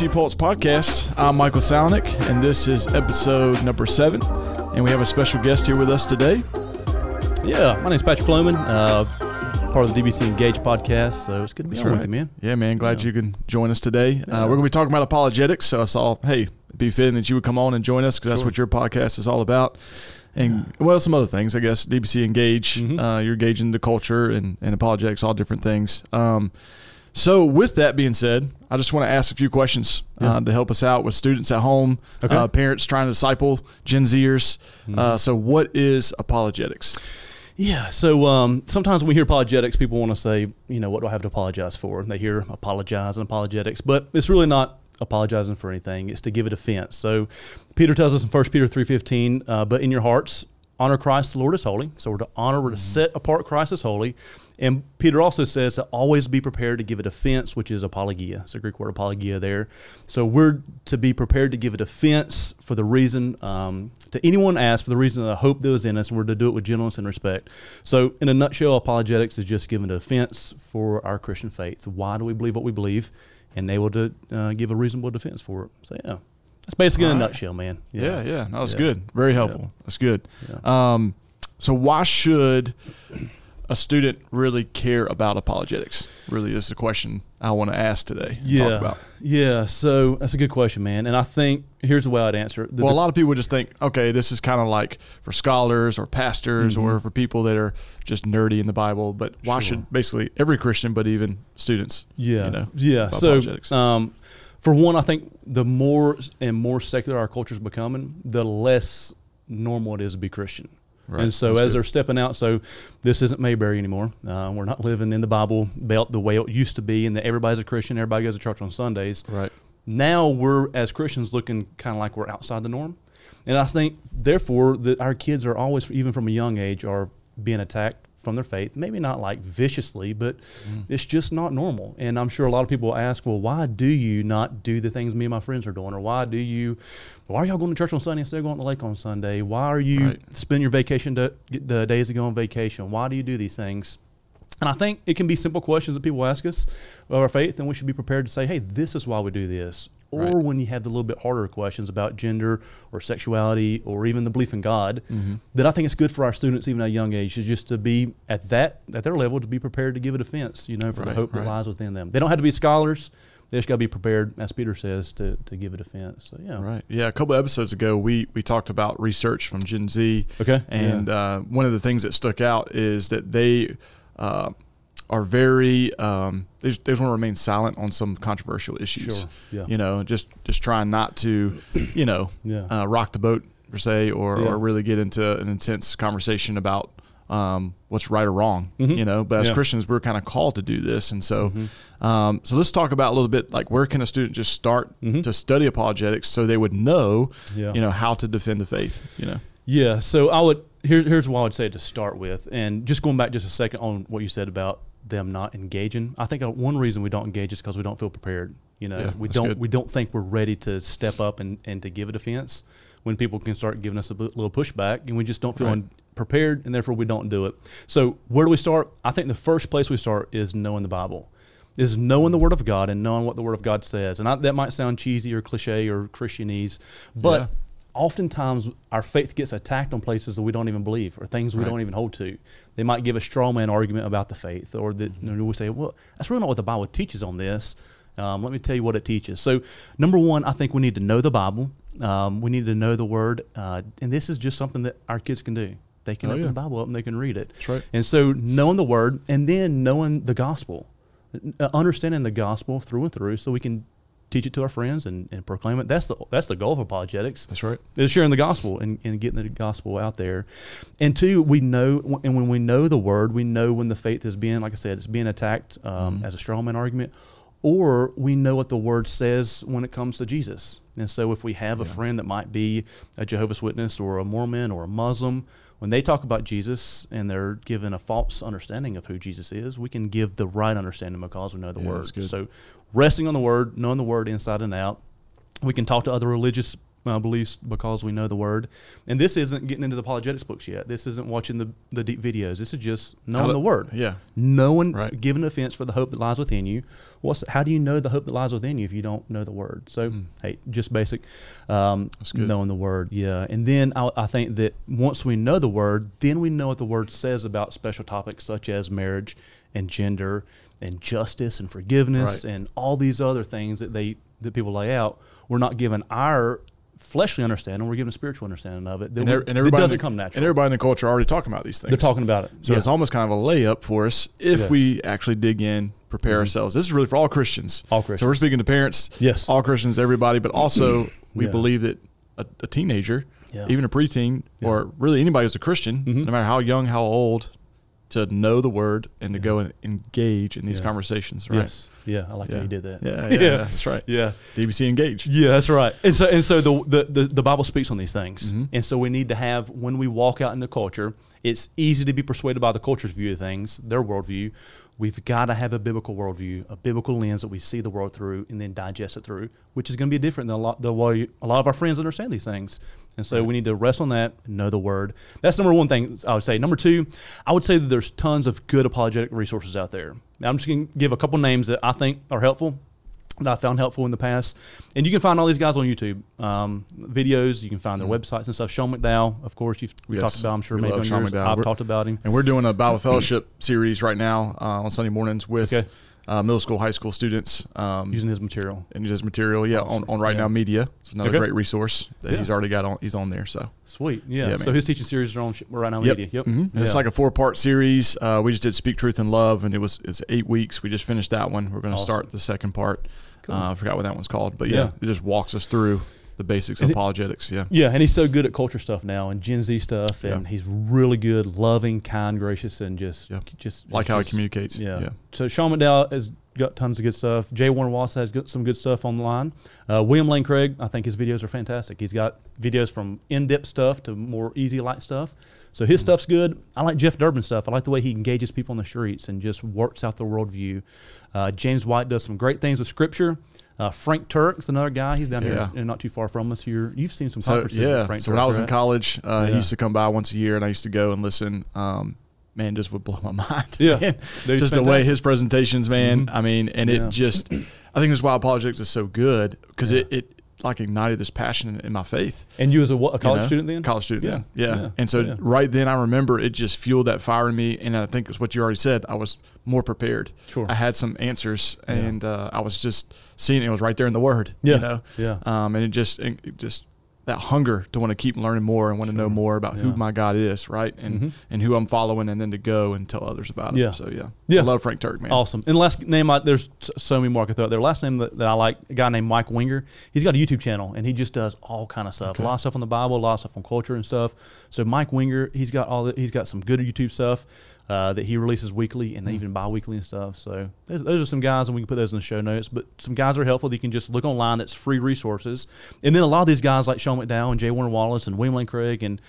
Welcome back to the DBC Pulse podcast. I'm Michael Salnick, and this is episode number seven. And we have a special guest here with us today. Yeah, my name's Patrick Lowman, uh, part of the DBC Engage podcast. So it's good to be That's on right. with you, man. Yeah, man. Glad Yeah. you can join us today. Uh, we're going to be talking about apologetics. So I saw, hey, it'd be fitting that you would come on and join us because that's what your podcast is all about. And, well, some other things, I guess. DBC Engage, Mhm. uh, you're engaging the culture and, and apologetics, all different things. Um, so, with that being said, I just want to ask a few questions Yeah. uh, to help us out with students at home, Okay. uh, parents trying to disciple Gen Zers. Mm-hmm. Uh, so, what is apologetics? Yeah. So um, sometimes when we hear apologetics, people want to say, you know, what do I have to apologize for? And they hear apologize and apologetics, but it's really not apologizing for anything. It's to give a defense. So Peter tells us in 1 Peter 3.15, uh, but in your hearts, honor Christ the Lord as holy. So we're to honor, we're to set apart Christ as holy. And Peter also says to always be prepared to give a defense, which is apologia. It's a Greek word apologia there. So we're to be prepared to give a defense for the reason, um, to anyone asked for the reason of the hope that was in us, and we're to do it with gentleness and respect. So, in a nutshell, apologetics is just giving a defense for our Christian faith. Why do we believe what we believe? And able to uh, give a reasonable defense for it. So, yeah. That's basically in a nutshell, man. Yeah, yeah. No, that's Yeah. good. Very helpful. That's good. Yeah. Um, so why should a student really care about apologetics? Really is the question I want to ask today. Yeah. Talk about. Yeah. So, that's a good question, man. And I think here's the way I'd answer it. The- Well, a lot of people just think, okay, this is kind of like for scholars or pastors or for people that are just nerdy in the Bible. But why Mm-hmm. Sure. should basically every Christian, but even students? Yeah, you know, yeah. So, apologetics. um, for one, I think the more and more secular our culture is becoming, the less normal it is to be Christian. Right. And so, That's as good. they're stepping out, so this isn't Mayberry anymore. Uh, we're not living in the Bible Belt the way it used to be, and that everybody's a Christian, everybody goes to church on Sundays. Right. Now we're as Christians looking kind of like we're outside the norm, and I think therefore that our kids are always, even from a young age, are being attacked from their faith. Maybe not like viciously, but mm. it's just not normal. And I'm sure a lot of people will ask, well, why do you not do the things me and my friends are doing, or why do you, why are y'all going to church on Sunday instead of going to the lake on Sunday? Why are you Right. spend your vacation to, the days to go on vacation? Why do you do these things? And I think it can be simple questions that people ask us of our faith, and we should be prepared to say, hey, this is why we do this. Or Right. when you have the little bit harder questions about gender or sexuality or even the belief in God, Mm-hmm. that I think it's good for our students, even at a young age, is just to be at that at their level to be prepared to give a defense, you know, for Right, the hope right. that lies within them. They don't have to be scholars; they just got to be prepared, as Peter says, to, to give a defense. So yeah, Right. Yeah. A couple episodes ago, we we talked about research from Gen Z. Okay. And uh, one of the things that stuck out is that they uh, are very um, they, just, they just want to remain silent on some controversial issues. Sure, yeah. You know, just just trying not to, you know, Yeah. uh, rock the boat per se, or Yeah. or really get into an intense conversation about. Um, what's right or wrong, Mhm. you know? But as Yeah. Christians, we're kind of called to do this, and so, Mm-hmm. um, so let's talk about a little bit like where can a student just start Mhm. to study apologetics so they would know, Yeah. you know, how to defend the faith, you know? Yeah, so I would here, here's what I would say to start with, and just going back just a second on what you said about them not engaging. I think uh, one reason we don't engage is because we don't feel prepared. You know, Yeah, we don't good. we don't think we're ready to step up and, and to give a defense when people can start giving us a little pushback, and we just don't feel Right. un- prepared, and therefore we don't do it. So where do we start? I think the first place we start is knowing the Bible. Is knowing the Word of God and knowing what the Word of God says, and I, that might sound cheesy or cliche or Christianese, but Yeah. Oftentimes our faith gets attacked on places that we don't even believe or things we Right. don't even hold to. They might give a straw man argument about the faith, or that Mm-hmm. you know, we say, "Well, that's really not what the Bible teaches on this." Um, let me tell you what it teaches. So, number one, I think we need to know the Bible. Um, we need to know the Word, uh, and this is just something that our kids can do. They can Oh, open yeah. the Bible up and they can read it. That's right. And so, knowing the Word, and then knowing the gospel, uh, understanding the gospel through and through, so we can teach it to our friends and, and proclaim it. That's the that's the goal of apologetics That's right. is sharing the gospel and, and getting the gospel out there. And two, we know, and when we know the word, we know when the faith is being, like I said, it's being attacked um, as a strawman argument, or we know what the word says when it comes to Jesus. And so if we have a friend that might be a Jehovah's Witness or a Mormon or a Muslim, when they talk about Jesus and they're given a false understanding of who Jesus is, we can give the right understanding because we know the Yeah, word. So resting on the word, knowing the word inside and out, we can talk to other religious uh, beliefs because we know the word. And this isn't getting into the apologetics books yet. This isn't watching the, the deep videos. This is just knowing the word. Yeah. Knowing, Right. giving offense for the hope that lies within you. What's how do you know the hope that lies within you if you don't know the word? So, hey, just basic um, knowing the word, yeah. And then I, I think that once we know the word, then we know what the word says about special topics such as marriage and gender and justice and forgiveness Right. and all these other things that they that people lay out. We're not given our fleshly understanding; we're given a spiritual understanding of it. That, And, we- and everybody doesn't the- come And everybody in the culture are already talking about these things. They're talking about it. So Yeah. it's almost kind of a layup for us if Yes. we actually dig in, prepare Mhm. ourselves. This is really for all Christians. All Christians. So we're speaking to parents, Yes. all Christians, everybody, but also we Yeah. believe that a, a teenager, Yeah. even a preteen, or really anybody who's a Christian, Mhm. no matter how young, how old, to know the word and to Yeah. go and engage in these Yeah. conversations, right? Yes. Yeah, I like how you did that. Yeah, yeah, yeah, that's right. Yeah. DBC engage. Yeah, that's right. And so and so the the, the, the Bible speaks on these things. Mhm. And so we need to have when we walk out in the culture, it's easy to be persuaded by the culture's view of things, their worldview. We've got to have a biblical worldview, a biblical lens that we see the world through and then digest it through, which is going to be different than a lot the way a lot of our friends understand these things. And so Right. we need to rest on that, know the word. That's number one thing I would say. Number two, I would say that there's tons of good apologetic resources out there. Now, I'm just going to give a couple names that I think are helpful that I found helpful in the past. And you can find all these guys on YouTube um, videos. You can find their websites and stuff. Sean McDowell, of course, you've we Yes. talked about. I'm sure We maybe on Sean yours. McDowell. I've We're- talked about him. And we're doing a Bible Fellowship series right now uh, on Sunday mornings with Okay. uh, middle school, high school students. Um, Using his material. and his material, yeah, on, on Right Yeah. Now Media. It's another Okay. great resource that Yeah. he's already got on. He's on there, so Sweet. Yeah. Yeah, so man. his teaching series are on right now Yep. media. Yep. Mhm. And It's like a four part series. Uh, we just did Speak Truth and Love, and it was it's eight weeks. We just finished that one. We're going to Awesome. start the second part. Cool. Uh, I forgot what that one's called, but yeah, Yeah. it just walks us through the basics of apologetics. Yeah, Yeah, and he's so good at culture stuff now and Gen Z stuff, and Yeah. he's really good, loving, kind, gracious, and just Yeah. just like it's how he communicates. Yeah. yeah. So Sean McDowell has got tons of good stuff. J. Warner Wallace has good, some good stuff on the line. Uh, William Lane Craig, I think his videos are fantastic. He's got videos from in-depth stuff to more easy light stuff. So his Mhm. stuff's good. I like Jeff Durbin stuff. I like the way he engages people on the streets and just works out the worldview. Uh, James White does some great things with scripture. Uh, Frank Turek's another guy. He's down Yeah. here, uh, not too far from us. You're, you've seen some So conferences. with yeah, Frank so when I Turk, was in college, uh, he used to come by once a year, and I used to go and listen. Um, man, just would blow my mind. Yeah. Just the way his presentations, man. Mhm. I mean, and Yeah. it just, I think that's why apologetics is so good because Yeah. it, it like ignited this passion in, my faith. And you as a, what, a college you know? student then? College student, Yeah. yeah, yeah. And so right then, I remember it just fueled that fire in me, and I think it's what you already said. I was more prepared. Sure. I had some answers, and uh, I was just seeing it, it was right there in the Word. Yeah. You know, Yeah. um, and it just it just that hunger to want to keep learning more and want to know more about who my God is, right, and Mhm. and who I'm following, and then to go and tell others about it. Yeah. So yeah, Yeah. I love Frank Turek, man. Awesome. And last name, I, there's so many more I could throw out there. Last name that, that I like, a guy named Mike Winger. He's got a YouTube channel and he just does all kind of stuff. Okay. A lot of stuff on the Bible, a lot of stuff on culture and stuff. So Mike Winger, he's got all the, he's got some good YouTube stuff uh, that he releases weekly and Mm. even bi-weekly and stuff. So those, those are some guys, and we can put those in the show notes. But some guys are helpful that you can just look online. That's free resources. And then a lot of these guys like Sean McDowell and J. Warner Wallace and William Lane Craig and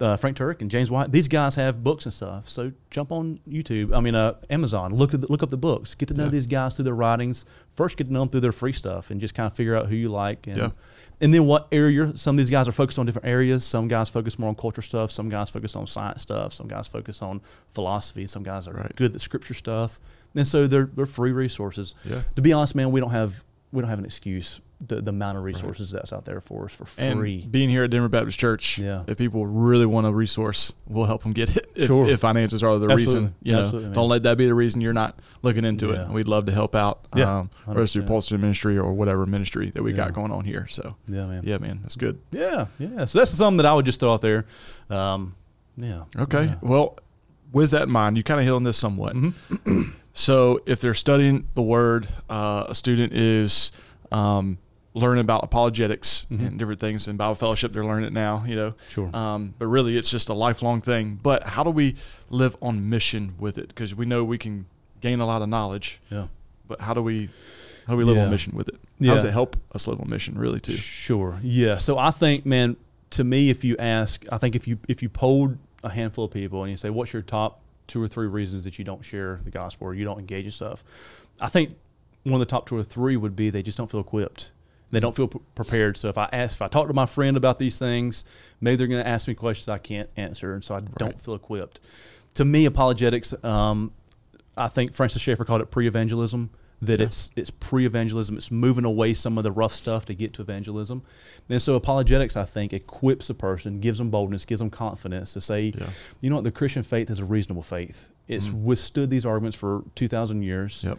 uh, Frank Turek and James White. These guys have books and stuff. So jump on YouTube. I mean, uh, Amazon. Look at the, look up the books. Get to know Yeah. these guys through their writings. First, get to know them through their free stuff, and just kind of figure out who you like. And, Yeah. and then what area. Some of these guys are focused on different areas. Some guys focus more on culture stuff. Some guys focus on science stuff. Some guys focus on philosophy. Some guys are Right. good at scripture stuff. And so they're they're free resources. Yeah. To be honest, man, we don't have we don't have an excuse. The, the amount of resources that's out there for us for free. And being here at Denver Baptist Church, Yeah. if people really want a resource, we'll help them get it. If, Sure. if finances are the Absolutely. reason, you know, man. don't let that be the reason you're not looking into Yeah. it. We'd love to help out, Yeah, um, whether it's through 100%. Pulse Ministry or whatever ministry that we Yeah. got going on here. So, yeah, man. yeah, man, that's good. Yeah, yeah. So that's something that I would just throw out there. Um, yeah. Okay. Yeah. Well, with that in mind, you kind of hit on this somewhat. Mhm. So, if they're studying the Word, uh, a student is um, learning about apologetics Mhm. and different things in Bible fellowship. They're learning it now, you know. Sure. Um, but really, it's just a lifelong thing. But how do we live on mission with it? Because we know we can gain a lot of knowledge, yeah. but how do we how do we live Yeah. on mission with it? How does it help us live on mission, really, too? Sure. Yeah. So I think, man, to me, if you ask, I think if you if you polled a handful of people and you say, "What's your top two or three reasons that you don't share the gospel or you don't engage in stuff?" I think one of the top two or three would be they just don't feel equipped. They don't feel p- prepared. So if I ask, if I talk to my friend about these things, maybe they're going to ask me questions I can't answer, and so I don't feel equipped. To me, apologetics, um, I think Francis Schaeffer called it pre-evangelism. That Yeah. it's it's pre-evangelism. It's moving away some of the rough stuff to get to evangelism. And so apologetics, I think, equips a person, gives them boldness, gives them confidence to say, Yeah. you know what, the Christian faith is a reasonable faith. It's Mhm. withstood these arguments for two thousand years Yep.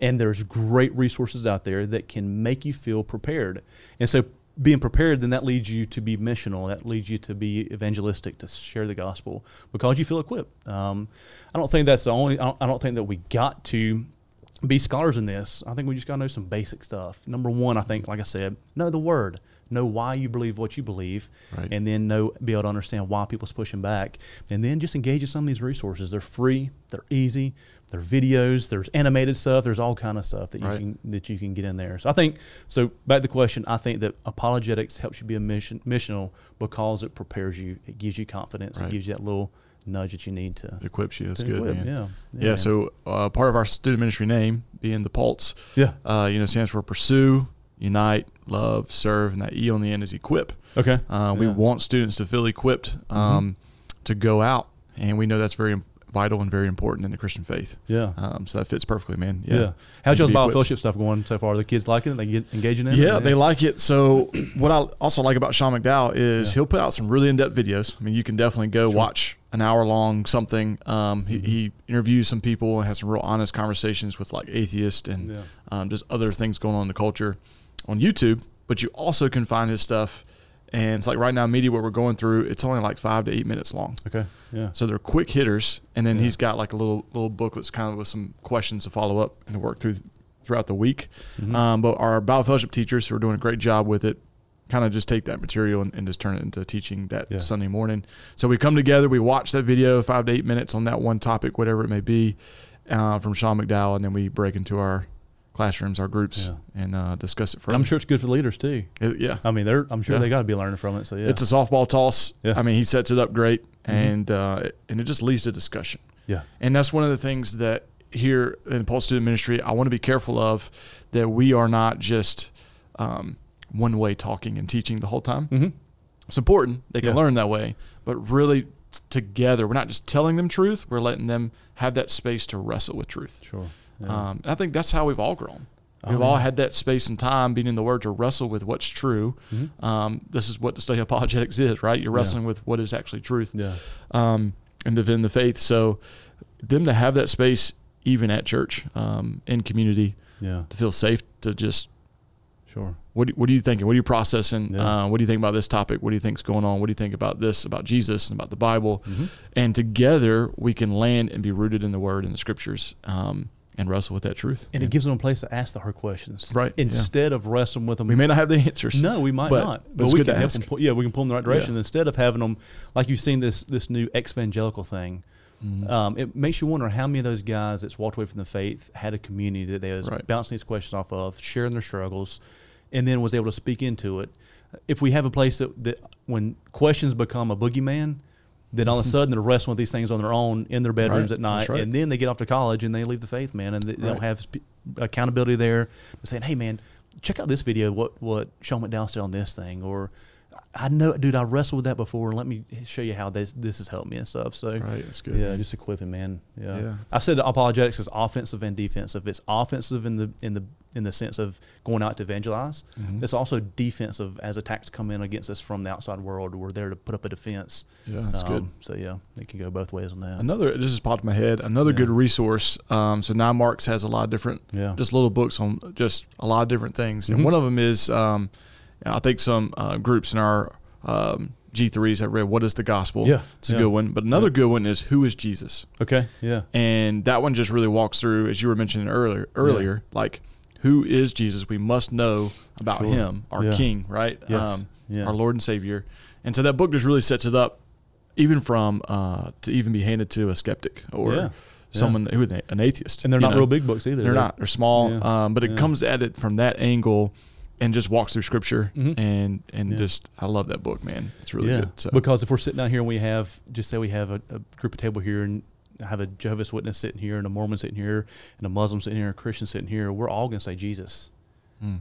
And there's great resources out there that can make you feel prepared. And so being prepared, then that leads you to be missional. That leads you to be evangelistic, to share the gospel because you feel equipped. Um, I don't think that's the only. I don't, I don't think that we got to be scholars in this. I think we just got to know some basic stuff. Number one, I think, like I said, know the word. Know why you believe what you believe, Right. and then know be able to understand why people's pushing back, and then just engage in some of these resources. They're free, they're easy, they're videos, there's animated stuff, there's all kind of stuff that you Right. can that you can get in there. So I think so. Back to the question, I think that apologetics helps you be a mission missional because it prepares you, it gives you confidence, Right. it gives you that little nudge that you need to. Equips you. That's good, equip. man. Yeah. Yeah. man. so uh, part of our student ministry name being the Pulse, yeah. uh, you know, stands for pursue, unite, love, serve, and that E on the end is equip. Okay. Uh, We Yeah. Mm-hmm. want students to feel equipped um, to go out, and we know that's very im- vital and very important in the Christian faith. Yeah. Um, so that fits perfectly, man. Yeah. Yeah. How's to y'all's be Bible fellowship stuff going so far? The kids liking it? They get engaging in it? Yeah, they like it. So what I also like about Sean McDowell is Yeah. he'll put out some really in-depth videos. I mean, you can definitely go watch an hour-long something. Um, he, Mm-hmm. he interviews some people and has some real honest conversations with like atheists and Yeah. um, just other things going on in the culture on YouTube. But you also can find his stuff, and it's like right now, media what we're going through. It's only like five to eight minutes long. Okay. Yeah. So they're quick hitters, and then Yeah. he's got like a little little booklets kind of with some questions to follow up and to work through throughout the week. Mhm. Um, but our Bible fellowship teachers who are doing a great job with it, kind of just take that material and, and just turn it into teaching that Yeah. Sunday morning. So we come together, we watch that video, five to eight minutes on that one topic, whatever it may be, uh, from Sean McDowell, and then we break into our classrooms, our groups, Yeah. and uh, discuss it And further. I'm sure it's good for leaders too. It- yeah. I mean, they're. I'm sure Yeah. they got to be learning from it. So yeah. It's a softball toss. Yeah. I mean, he sets it up great, Mhm. and uh, and it just leads to discussion. yeah. And that's one of the things that here in Pulse Student Ministry, I want to be careful of that we are not just um, one way talking and teaching the whole time. Mm-hmm. It's important; they can Yeah. learn that way, but really together, we're not just telling them truth; we're letting them have that space to wrestle with truth. Sure. Yeah. Um, I think that's how we've all grown. Oh, We've all yeah. had that space and time being in the Word to wrestle with what's true. Mhm. Um, this is what the study of apologetics is, right? You're Yeah. wrestling with what is actually truth yeah. um, and defend the faith. So, them to have that space, even at church, um, in community, Yeah. to feel safe to just Sure. what what are you thinking? What are you processing? Yeah. Uh, what do you think about this topic? What do you think's going on? What do you think about this, about Jesus, and about the Bible? Mhm. And together we can land and be rooted in the Word and the Scriptures, um, and wrestle with that truth. And it gives them a place to ask the hard questions. Right, yeah. Instead of wrestling with them. we may not have the answers. No, we might but- not. but But, we can help them. Pull, yeah, we can pull them in the right direction Yeah. instead of having them like you've seen this this new ex-evangelical thing. Mhm. Um, it makes you wonder how many of those guys that's walked away from the faith had a community that they was Right. bouncing these questions off of, sharing their struggles, and then was able to speak into it. If we have a place that, that when questions become a boogeyman, then all of a sudden they're wrestling with these things on their own in their bedrooms Right. at night, right. and then they get off to college and they leave the faith, man, and they, they don't have sp- accountability there. They're saying, "Hey, man, check out this video. What what Sean McDowell said on this thing," or I know, dude, I wrestled with that before. Let me show you how this this has helped me and stuff. So, Right, that's good. yeah, just equipping, man. Yeah. Yeah. I said apologetics is offensive and defensive. It's offensive in the in the in the sense of going out to evangelize. Mhm. It's also defensive as attacks come in against us from the outside world. We're there to put up a defense. Yeah, that's good. Um, So yeah, it can go both ways on that. Another this just popped in my head. Another Yeah. good resource. Um, so 9Marks has a lot of different, Yeah. just little books on just a lot of different things. And one of them is, um, I think some uh, groups in our um, G3s have read "What is the Gospel." Yeah, it's a yeah. good one. But another good one is "Who is Jesus?" Okay. Yeah. And that one just really walks through, as you were mentioning earlier, earlier, like who is Jesus? We must know about Sure. him, our Yeah. King, right? Um, Yes. Yeah. Our Lord and Savior. And so that book just really sets it up, even from uh, to even be handed to a skeptic or Yeah. someone who is an atheist. And they're not know? real big books either. They're not. They're small, Yeah. um, but it Yeah. comes at it from that angle, and just walks through Scripture, Mhm. and and Yeah. just I love that book, man. It's really yeah. good. So Because if we're sitting down here and we have, just say we have a, a group of table here and I have a Jehovah's Witness sitting here and a Mormon sitting here and a Muslim sitting here and a Christian sitting here, we're all going to say Jesus. Mm.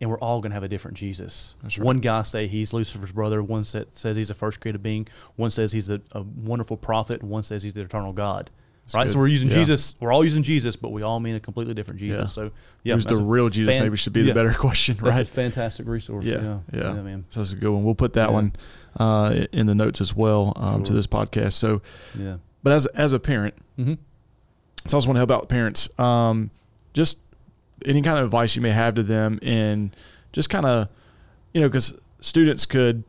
and we're all going to have a different Jesus. That's right. One guy say he's Lucifer's brother. One sa- says he's a first created being. One says he's a, a wonderful prophet. And one says he's the eternal God. Right. good. So we're using Yeah. Jesus. We're all using Jesus, but we all mean a completely different Jesus. Yeah. So yeah, Who's the real Jesus? fan- maybe should be the better question, That's a right? fantastic resource. Yeah, Yeah. yeah. man. So that's a good one. We'll put that one uh, in the notes as well um, to this podcast. So, Yeah. but as as a parent, Mm-hmm. so I just want to help out parents. Um, just any kind of advice you may have to them and just kind of, you know, because students could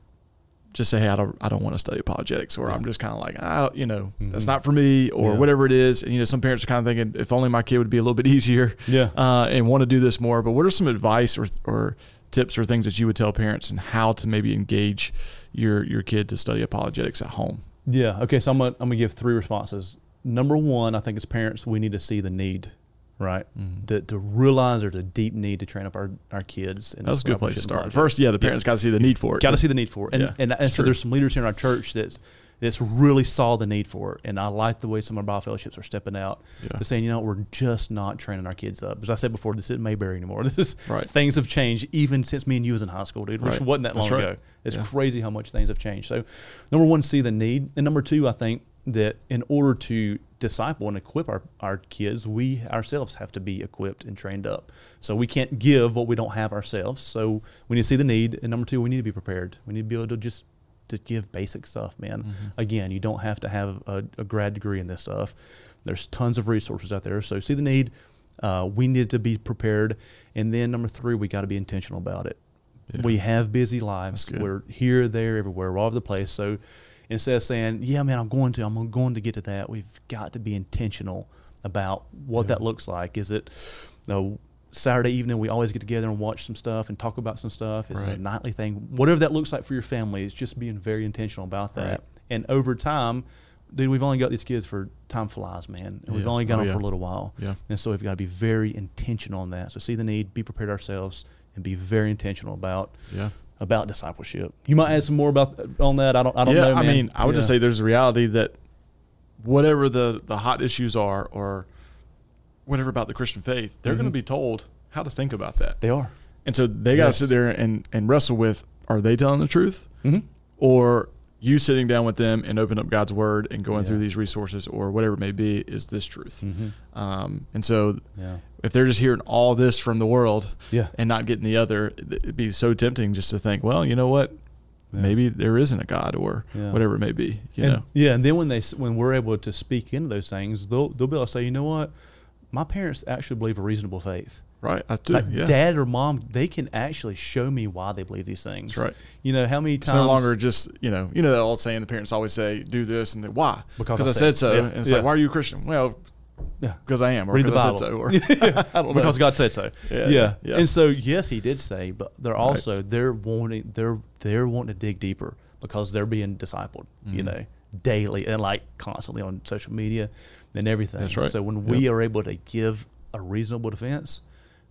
just say, "Hey, I don't, I don't want to study apologetics," or Yeah. "I'm just kind of like, I, don't, you know, that's Mhm. not for me," or Yeah. whatever it is. And you know, some parents are kind of thinking, "If only my kid would be a little bit easier," Yeah. uh, and want to do this more. But what are some advice or or tips or things that you would tell parents and how to maybe engage your your kid to study apologetics at home? Yeah. Okay. So I'm gonna I'm gonna give three responses. Number one, I think as parents we need to see the need, right? Mm-hmm. To, to realize there's a deep need to train up our, our kids. In That's a good place to start. project. First, yeah, the parents got to see the need for it. Got to see the need for it, and Yeah, and, and so true. there's some leaders here in our church that's that's really saw the need for it, and I like the way some of our Bible fellowships are stepping out. Yeah. Saying, you know, we're just not training our kids up. As I said before, this isn't Mayberry anymore. This is Right. things have changed even since me and you was in high school, dude. Which Right. wasn't that long right. ago. It's Yeah. crazy how much things have changed. So, number one, see the need, and number two, I think that in order to disciple and equip our, our kids, we ourselves have to be equipped and trained up. So we can't give what we don't have ourselves. So we need to see the need, and number two, we need to be prepared. We need to be able to just to give basic stuff, man. Mm-hmm. Again, you don't have to have a, a grad degree in this stuff. There's tons of resources out there. So see the need. Uh, we need to be prepared, and then number three, we got to be intentional about it. Yeah. We have busy lives. We're here, there, everywhere. All over the place. So instead of saying, "Yeah, man, I'm going to, I'm going to get to that," we've got to be intentional about what Yeah. that looks like. Is it, you know, Saturday evening we always get together and watch some stuff and talk about some stuff? Is it a nightly thing? Whatever that looks like for your family, it's just being very intentional about that. Right. And over time, dude, we've only got these kids for time flies, man, and we've only got Oh, them yeah. for a little while. Yeah. And so we've got to be very intentional on that. So see the need, be prepared ourselves, and be very intentional about Yeah. About discipleship. You might add some more about on that. I don't. I don't yeah, know. I mean, I would just say there's a reality that whatever the the hot issues are, or whatever about the Christian faith, they're going to be told how to think about that, they are. and so they got to sit there and and wrestle with: Are they telling the truth, Mm-hmm. or you sitting down with them and open up God's word and going Yeah. through these resources, or whatever it may be, is this truth? Mm-hmm. Um, and so Yeah. if they're just hearing all this from the world Yeah. and not getting the other, it'd be so tempting just to think, well, you know what? Maybe there isn't a God or whatever it may be. You and, know, Yeah, and then when they when we're able to speak into those things, they'll they'll be able to say, you know what, my parents actually believe a reasonable faith. Right? I do. Like yeah. dad or mom, they can actually show me why they believe these things. That's right. You know how many It's times no longer just you know you know that old saying the parents always say do this and then why Because I I said said so yeah, and it's yeah. like why are you a Christian well Yeah. because I am or Read the Bible. said so or I don't know. because God said so. Yeah, Yeah, yeah. And so yes, he did say, but they're also they're wanting they're they're wanting to dig deeper because they're being discipled, you Mhm. know, daily and like constantly on social media and everything. That's right. So when we are able to give a reasonable defense,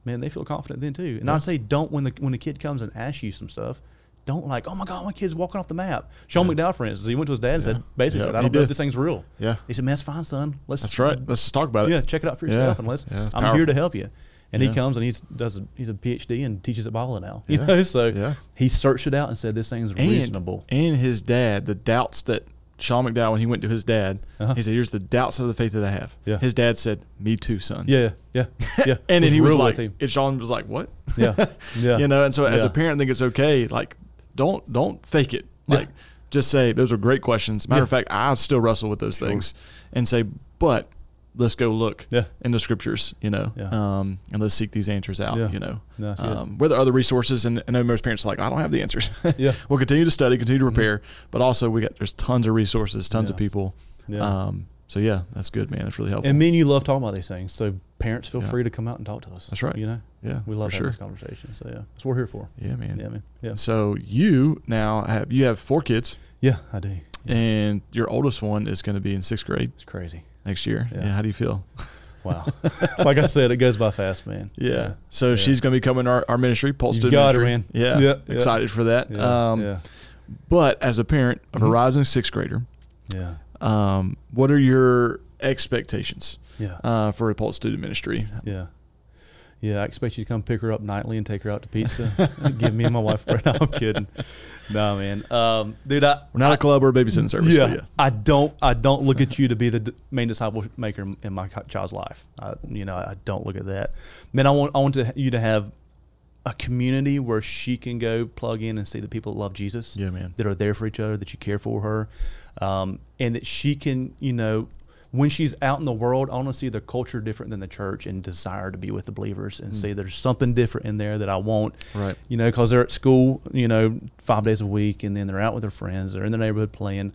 man, they feel confident then too. And Yeah. I'd say don't when the when the kid comes and asks you some stuff. Don't like, oh my God, my kid's walking off the map. Sean Yeah. McDowell, for instance, he went to his dad and Yeah. said, basically Yeah, said, I don't know if this thing's real. yeah He said, man, it's fine, son. Let's that's right let's talk about it yeah, check it out for yourself, and let's. I'm here to help you. And he comes and he's does a, he's a PhD and teaches at Biola now. You Yeah. know, so Yeah. he searched it out and said this thing's and reasonable. and his dad the doubts that Sean McDowell when he went to his dad Uh-huh. he said here's the doubts of the faith that I have Yeah. his dad said me too son Yeah, yeah, yeah. and then he was like him. and Sean was like what yeah, yeah. you know and so as a parent I think it's okay like don't don't fake it Yeah. like just say those are great questions matter Yeah. of fact I still wrestle with those Sure. things and say but let's go look Yeah. in the scriptures you know Yeah. um, and let's seek these answers out Yeah. you know No, um, where there are other resources and I know most parents are like I don't have the answers Yeah. we'll continue to study continue to prepare but also we got there's tons of resources tons of people Yeah. um, so yeah that's good man that's really helpful and me and you love talking about these things. So parents, feel free to come out and talk to us. That's right. You know, yeah we love having sure this conversation. So yeah, that's what we're here for. yeah man Yeah, man. Yeah, so you now have you have four kids yeah, I do. And your oldest one is going to be in sixth grade It's crazy. Next year. Yeah. Yeah. how do you feel? Wow. like I said, it goes by fast, man. Yeah. So Yeah. she's going to be coming our, our ministry, Pulse You've Student got her, Ministry. man. Yeah. Yeah, yeah. Excited for that. Yeah. Um, yeah. But as a parent of a Mhm. rising sixth grader, Yeah. um, what are your expectations Yeah. uh, for a Pulse Student Ministry? Yeah. Yeah, I expect you to come pick her up nightly and take her out to pizza. give me and my wife. No, I'm kidding. No, man, um, dude. I, We're not a club or a babysitting service. yeah. I don't. I don't look at you to be the d- main disciple maker in- in my child's life. I, you know, I don't look at that. Man, I want. I want to, you to have a community where she can go plug in and see the people that love Jesus Yeah, man. that are there for each other, that you care for her, um, and that she can, you know, when she's out in the world, I want to see the culture different than the church and desire to be with the believers and hmm. see there's something different in there that I want, Right. you know, because they're at school, you know, five days a week, and then they're out with their friends, they're in the neighborhood playing.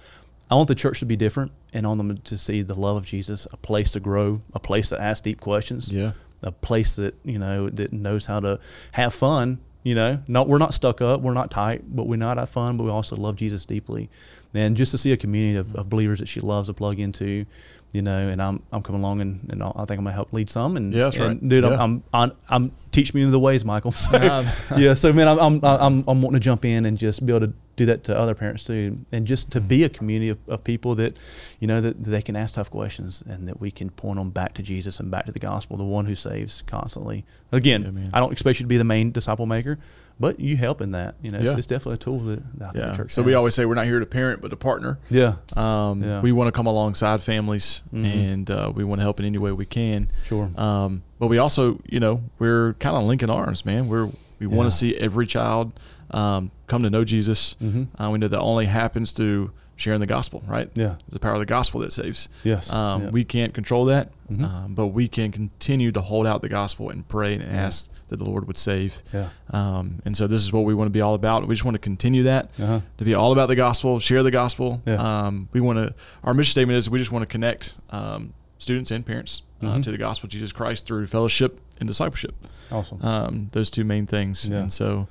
I want the church to be different, and I want them to see the love of Jesus, a place to grow, a place to ask deep questions, Yeah. a place that you know that knows how to have fun. You know, not we're not stuck up, we're not tight, but we not have fun, but we also love Jesus deeply. And just to see a community of, of believers that she loves to plug into, you know, and I'm I'm coming along and, and I'll- I think I'm gonna help lead some. And Yeah, that's and, right. dude, Yeah. I'm, I'm I'm I'm teach me the ways, Michael. So, Yeah. yeah, so man, I'm, I'm I'm I'm wanting to jump in and just be able to do that to other parents too, and just to be a community of, of people that, you know, that, that they can ask tough questions and that we can point them back to Jesus and back to the gospel, the one who saves constantly. Again, Yeah. I don't expect you to be the main disciple maker, but you helping that. You know, it's, Yeah. it's definitely a tool that, that Yeah. church So we always say we're not here to parent, but to partner. yeah, Um, Yeah. We want to come alongside families, Mhm. and uh, we want to help in any way we can. sure, Um, but we also, you know, we're kind of linking arms, man. We're we want to see every child um, come to know Jesus. hmm Uh, we know that only happens through sharing the gospel, right? yeah, It's the power of the gospel that saves. yes, Um, yeah. We can't control that, Mhm. um, but we can continue to hold out the gospel and pray and ask that the Lord would save. yeah, Um, and so this is what we want to be all about. We just want to continue that uh-huh. to be all about the gospel, share the gospel. Yeah. Um, we want to. Our mission statement is we just want to connect um, students and parents uh, Mhm. to the gospel of Jesus Christ through fellowship and discipleship. awesome. Um, those two main things. Yeah. And so,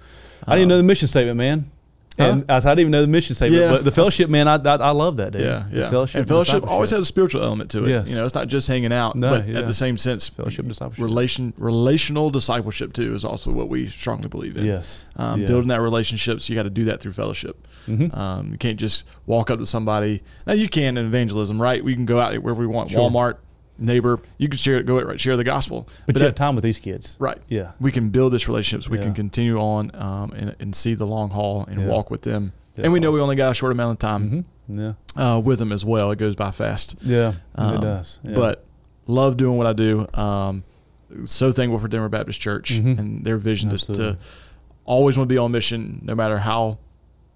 I didn't know the mission statement, man. And I, I didn't even know the mission statement, Yeah, but the fellowship, man, I, I, I love that, dude. Yeah, The yeah. Fellowship, and fellowship always has a spiritual element to it. Yes. You know, it's not just hanging out, No, but yeah. at the same sense, Fellowship, discipleship. relation relational discipleship too is also what we strongly believe in. Yes. Um, Yeah. Building that relationship, so you got to do that through fellowship. Mhm. Um, you can't just walk up to somebody. Now you can in evangelism, right? We can go out where we want, Sure. Walmart, neighbor. You can share, it go share the gospel. But, you that- have time with these kids. right, Yeah. we can build this relationships. we Yeah. can continue on um, and, and see the long haul and Yeah. walk with them. That's and we know we only got a short amount of time hmm Yeah. uh, with them as well. It goes by fast. Yeah. Um, it does. Yeah. But love doing what I do. Um, so thankful for Denver Baptist Church Mhm. and their vision Absolutely. to always want to be on mission, no matter how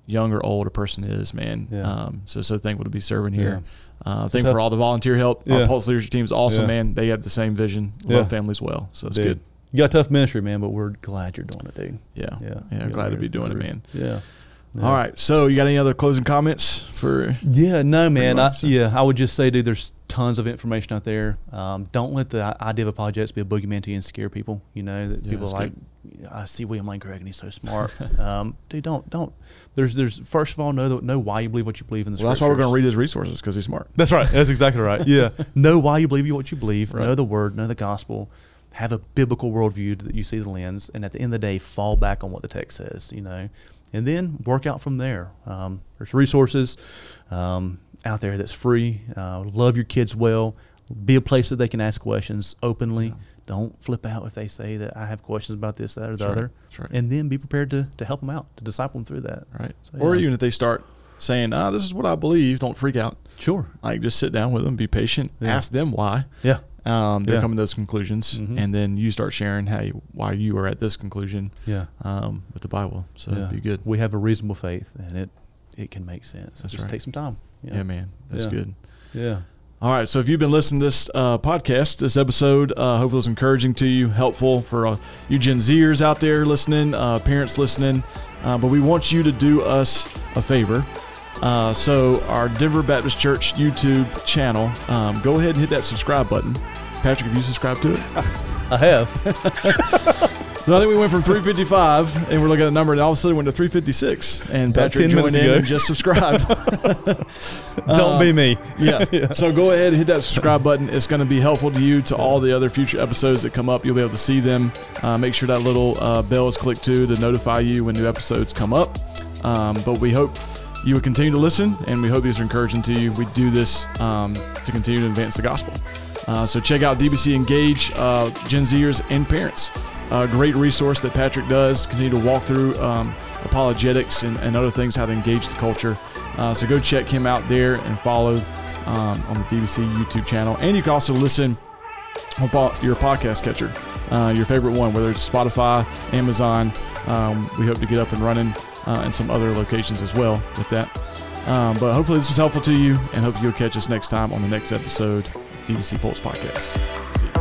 young or old a person is. Man, Yeah. um, so so thankful to be serving here. Uh, It's a thankful tough- for all the volunteer help. Yeah. Our Pulse leadership team is awesome, Yeah. man. They have the same vision. Yeah. Love families well, so it's Dude, good. You got a tough ministry, man, but we're glad you're doing it, dude. Yeah, Yeah. yeah. Glad to be doing it, man. Yeah. Yeah. All right, so you got any other closing comments for? Yeah, no, man. I, yeah, I would just say, dude, there's tons of information out there. Um, don't let the idea of apologetics be a boogeyman to you and scare people. You know that Yeah, people like, I see William Lane Craig and he's so smart. um, dude, don't don't. There's there's first of all know know why you believe what you believe in the. Well, that's why we're going to read his resources because he's smart. That's right. That's exactly right. Yeah. know why you believe what you believe. Right. Know the word. Know the gospel. Have a biblical worldview that you see the lens, and at the end of the day, fall back on what the text says. You know, and then work out from there. Um, there's resources um, out there that's free. Uh, love your kids well. Be a place that they can ask questions openly. Yeah. Don't flip out if they say that I have questions about this, that, or the That's right. other. That's right. And then be prepared to, to help them out, to disciple them through that. right. So, Or yeah. even if they start saying, "Ah, this is what I believe," don't freak out. Sure. Like just sit down with them, be patient, Yeah. ask them why. Yeah. Um, they're Yeah. coming to those conclusions, Mhm. and then you start sharing, "Hey, why you are at this conclusion Yeah. um, with the Bible." So Yeah. be good. We have a reasonable faith, and it it can make sense. That's Just right. take some time. Yeah, man, that's Yeah. good. Yeah. All right, so if you've been listening to this uh, podcast, this episode, uh, hopefully it's encouraging to you, helpful for uh, you Gen Zers out there listening, uh, parents listening. Uh, but we want you to do us a favor. Uh, so our Denver Baptist Church YouTube channel, um, go ahead and hit that subscribe button. Patrick, have you subscribed to it? I have. So I think we went from 355, and we're looking at a number, and all of a sudden went to 356. And About Patrick 10 joined in ago. and just subscribed. Don't Uh, be me. yeah. So go ahead and hit that subscribe button. It's going to be helpful to you to all the other future episodes that come up. You'll be able to see them. Uh, make sure that little uh, bell is clicked too to notify you when new episodes come up. Um, but we hope you will continue to listen, and we hope these are encouraging to you. We do this um, to continue to advance the gospel. Uh, so check out DBC Engage, uh, Gen Zers and parents. A great resource that Patrick does. Continue to walk through um, apologetics and, and, other things, how to engage the culture. Uh, so go check him out there and follow um, on the DBC YouTube channel. And you can also listen on your podcast catcher, uh, your favorite one, whether it's Spotify, Amazon. Um, we hope to get up and running uh, in some other locations as well with that. Um, but hopefully this was helpful to you, and hope you'll catch us next time on the next episode of DBC Pulse Podcast. See you.